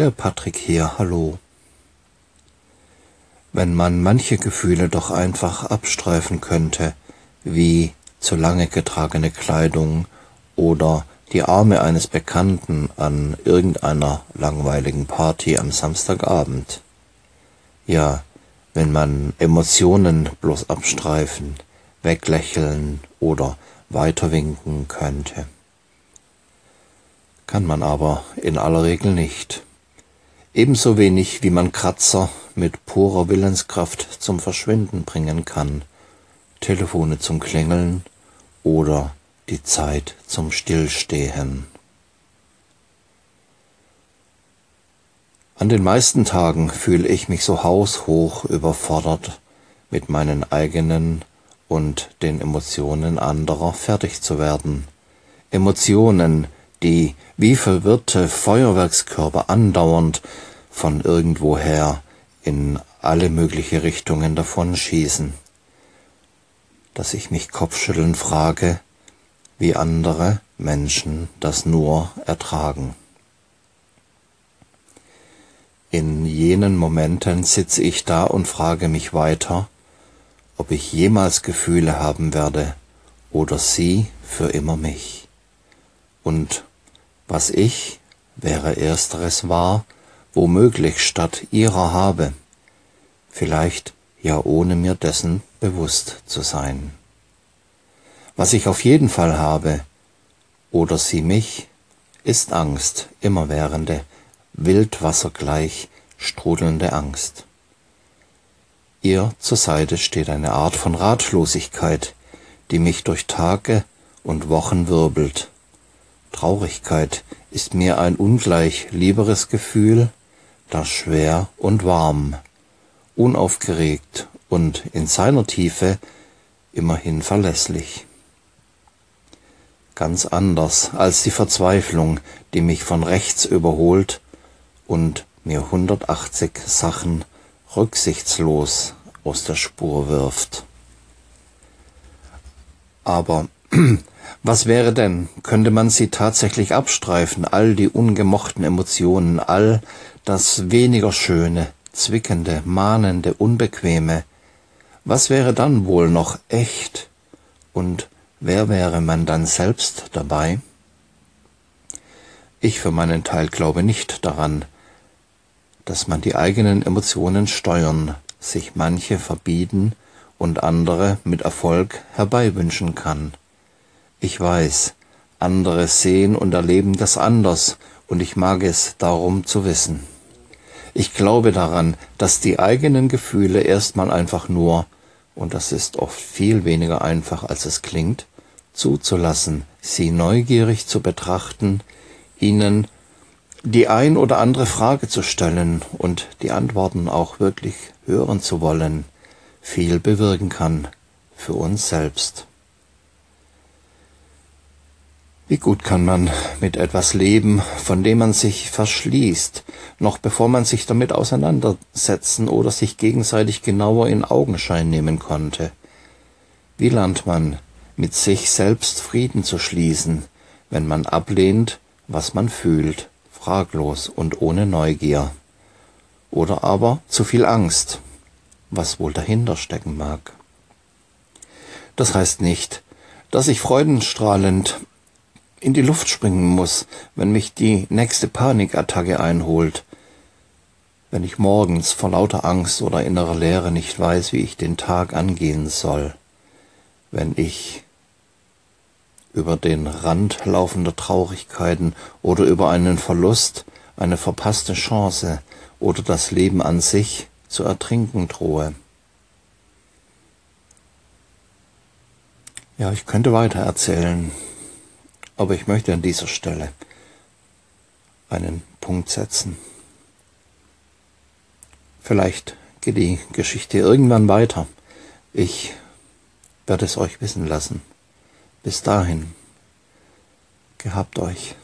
Der Patrick hier, hallo. Wenn man manche Gefühle doch einfach abstreifen könnte, wie zu lange getragene Kleidung oder die Arme eines Bekannten an irgendeiner langweiligen Party am Samstagabend. Ja, wenn man Emotionen bloß abstreifen, weglächeln oder weiterwinken könnte. Kann man aber in aller Regel nicht. Ebenso wenig wie man Kratzer mit purer Willenskraft zum Verschwinden bringen kann, Telefone zum Klingeln oder die Zeit zum Stillstehen. An den meisten Tagen fühle ich mich so haushoch überfordert, mit meinen eigenen und den Emotionen anderer fertig zu werden. Emotionen, die wie verwirrte Feuerwerkskörper andauernd von irgendwoher in alle mögliche Richtungen davonschießen, dass ich mich kopfschütteln frage, wie andere Menschen das nur ertragen. In jenen Momenten sitze ich da und frage mich weiter, ob ich jemals Gefühle haben werde oder sie für immer mich. Und was ich, wäre ersteres wahr, womöglich statt ihrer habe, vielleicht ja ohne mir dessen bewusst zu sein. Was ich auf jeden Fall habe, oder sie mich, ist Angst, immerwährende, wildwassergleich strudelnde Angst. Ihr zur Seite steht eine Art von Ratlosigkeit, die mich durch Tage und Wochen wirbelt, Traurigkeit ist mir ein ungleich lieberes Gefühl, das schwer und warm, unaufgeregt und in seiner Tiefe immerhin verlässlich. Ganz anders als die Verzweiflung, die mich von rechts überholt und mir 180 Sachen rücksichtslos aus der Spur wirft. Aber Was wäre denn, könnte man sie tatsächlich abstreifen, all die ungemochten Emotionen, all das weniger Schöne, Zwickende, Mahnende, Unbequeme? Was wäre dann wohl noch echt? Und wer wäre man dann selbst dabei? Ich für meinen Teil glaube nicht daran, dass man die eigenen Emotionen steuern, sich manche verbieten und andere mit Erfolg herbeiwünschen kann. Ich weiß, andere sehen und erleben das anders, und ich mag es darum zu wissen. Ich glaube daran, dass die eigenen Gefühle erstmal einfach nur, und das ist oft viel weniger einfach als es klingt, zuzulassen, sie neugierig zu betrachten, ihnen die ein oder andere Frage zu stellen und die Antworten auch wirklich hören zu wollen, viel bewirken kann für uns selbst. Wie gut kann man mit etwas leben, von dem man sich verschließt, noch bevor man sich damit auseinandersetzen oder sich gegenseitig genauer in Augenschein nehmen konnte? Wie lernt man, mit sich selbst Frieden zu schließen, wenn man ablehnt, was man fühlt, fraglos und ohne Neugier? Oder aber zu viel Angst, was wohl dahinter stecken mag? Das heißt nicht, dass ich freudenstrahlend in die Luft springen muss, wenn mich die nächste Panikattacke einholt, wenn ich morgens vor lauter Angst oder innerer Leere nicht weiß, wie ich den Tag angehen soll, wenn ich über den Rand laufender Traurigkeiten oder über einen Verlust, eine verpasste Chance oder das Leben an sich zu ertrinken drohe. Ja, ich könnte weiter erzählen. Aber ich möchte an dieser Stelle einen Punkt setzen. Vielleicht geht die Geschichte irgendwann weiter. Ich werde es euch wissen lassen. Bis dahin, gehabt euch.